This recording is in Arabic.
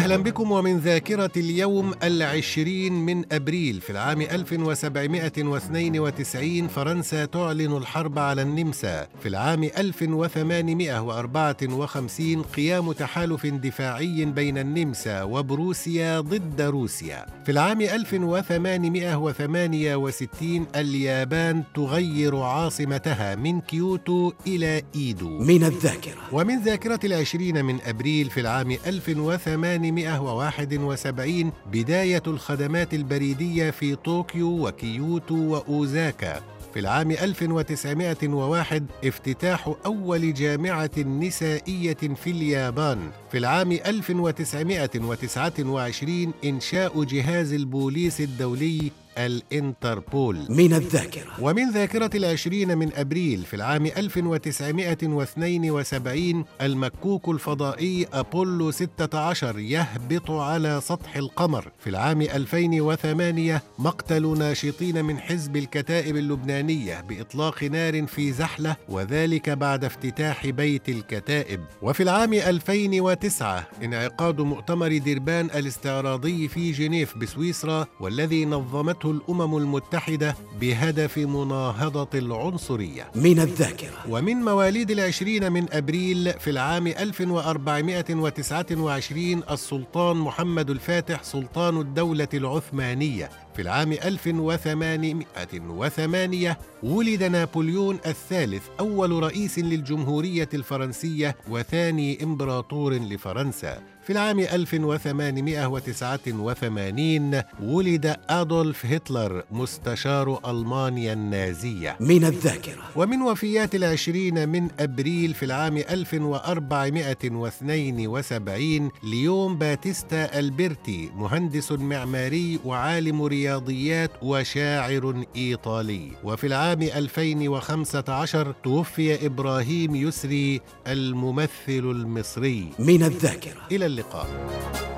أهلا بكم ومن ذاكرة اليوم العشرين من أبريل في العام 1792 فرنسا تعلن الحرب على النمسا. في العام 1854 قيام تحالف دفاعي بين النمسا وبروسيا ضد روسيا. في العام 1868 اليابان تغير عاصمتها من كيوتو إلى إيدو. من الذاكرة. ومن ذاكرة العشرين من أبريل في العام 1871 بداية الخدمات البريدية في طوكيو وكيوتو وأوزاكا. في العام 1901 افتتاح أول جامعة نسائية في اليابان. في العام 1929 إنشاء جهاز البوليس الدولي الإنتربول. من الذاكرة. ومن ذاكرة العشرين من أبريل في العام 1972 المكوك الفضائي أبولو 16 يهبط على سطح القمر. في العام 2008 مقتل ناشطين من حزب الكتائب اللبنانية بإطلاق نار في زحلة وذلك بعد افتتاح بيت الكتائب. وفي العام 2009 انعقاد مؤتمر ديربان الاستعراضي في جنيف بسويسرا والذي نظمته الأمم المتحدة بهدف مناهضة العنصرية. من الذاكرة. ومن مواليد العشرين من أبريل في العام 1429 السلطان محمد الفاتح سلطان الدولة العثمانية. في العام 1808 ولد نابليون الثالث أول رئيس للجمهورية الفرنسية وثاني إمبراطور لفرنسا. في العام 1889 ولد أدولف هتلر مستشار ألمانيا النازية. من الذاكرة. ومن وفيات العشرين من أبريل في العام 1472 ليوم باتيستا ألبرتي مهندس معماري وعالم رياضيات وشاعر إيطالي. وفي العام 2015 توفي إبراهيم يسري الممثل المصري. من الذاكرة. إلى اللقاء.